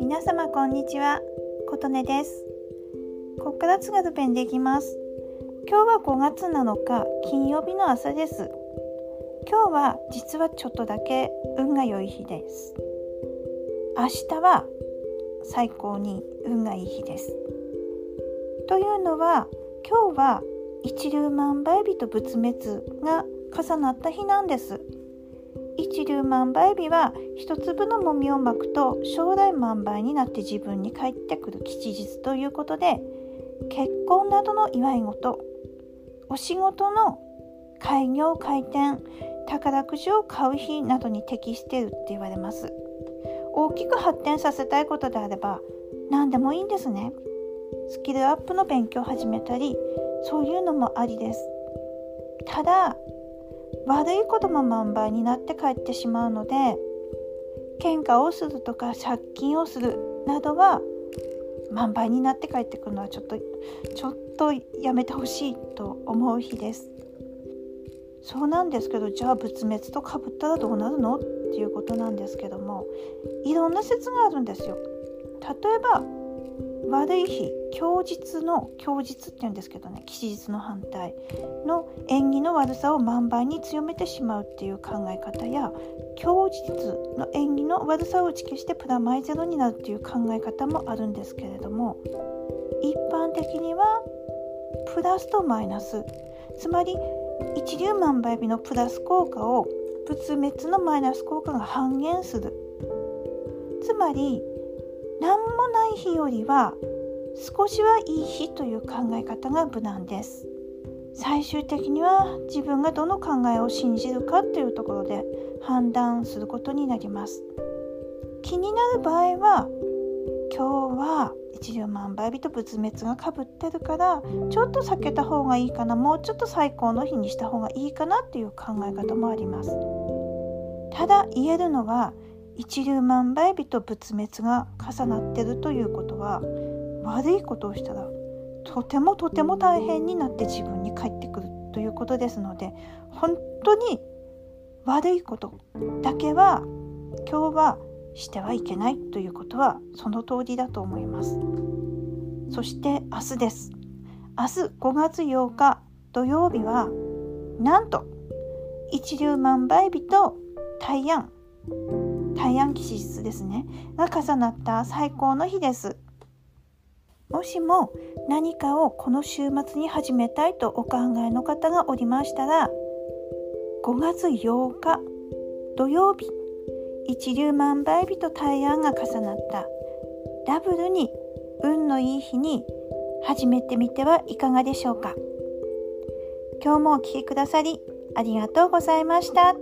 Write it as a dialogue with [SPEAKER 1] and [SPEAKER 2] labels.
[SPEAKER 1] 皆様こんにちは。琴音です。ここから津軽弁でいきます。今日は5月7日金曜日の朝です。今日は実はちょっとだけ運が良い日です。明日は最高に運がいい日です。というのは今日は一粒万倍日と仏滅が重なった日なんです。一粒万倍日は一粒のもみをまくと将来万倍になって自分に返ってくる吉日ということで結婚などの祝い事お仕事の開業開店宝くじを買う日などに適してるって言われます。大きく発展させたいことであれば何でもいいんですね。スキルアップの勉強を始めたりそういうのもありです。ただ悪いことも万倍になって帰ってしまうので喧嘩をするとか借金をするなどは万倍になって帰ってくるのはちょっとちょっとやめてほしいと思う日です。そうなんですけどじゃあ仏滅とかぶったらどうなるの？っていうことなんですけどもいろんな説があるんですよ。例えば悪い日供日の供日って言うんですけどね吉日の反対の縁起の悪さを万倍に強めてしまうっていう考え方や供日の縁起の悪さを打ち消してプラマイゼロになるっていう考え方もあるんですけれども一般的にはプラスとマイナスつまり一粒万倍日のプラス効果を仏滅のマイナス効果が半減する。つまり何もない日よりは少しはいい日という考え方が無難です。最終的には自分がどの考えを信じるかというところで判断することになります。気になる場合は今日は一粒万倍日と仏滅がかぶってるからちょっと避けた方がいいかなもうちょっと最高の日にした方がいいかなっていう考え方もあります。ただ言えるのは一粒万倍日と仏滅が重なってるということは悪いことをしたらとてもとても大変になって自分に返ってくるということですので本当に悪いことだけは今日はしてはいけないということはその通りだと思います。そして明日です。明日5月8日土曜日はなんと一粒万倍日と大安。大安吉日ですね。が重なった最高の日です。もしも何かをこの週末に始めたいとお考えの方がおりましたら5月8日土曜日一粒万倍日と大安が重なった。ダブルに運のいい日に始めてみてはいかがでしょうか。今日もお聴きくださりありがとうございました。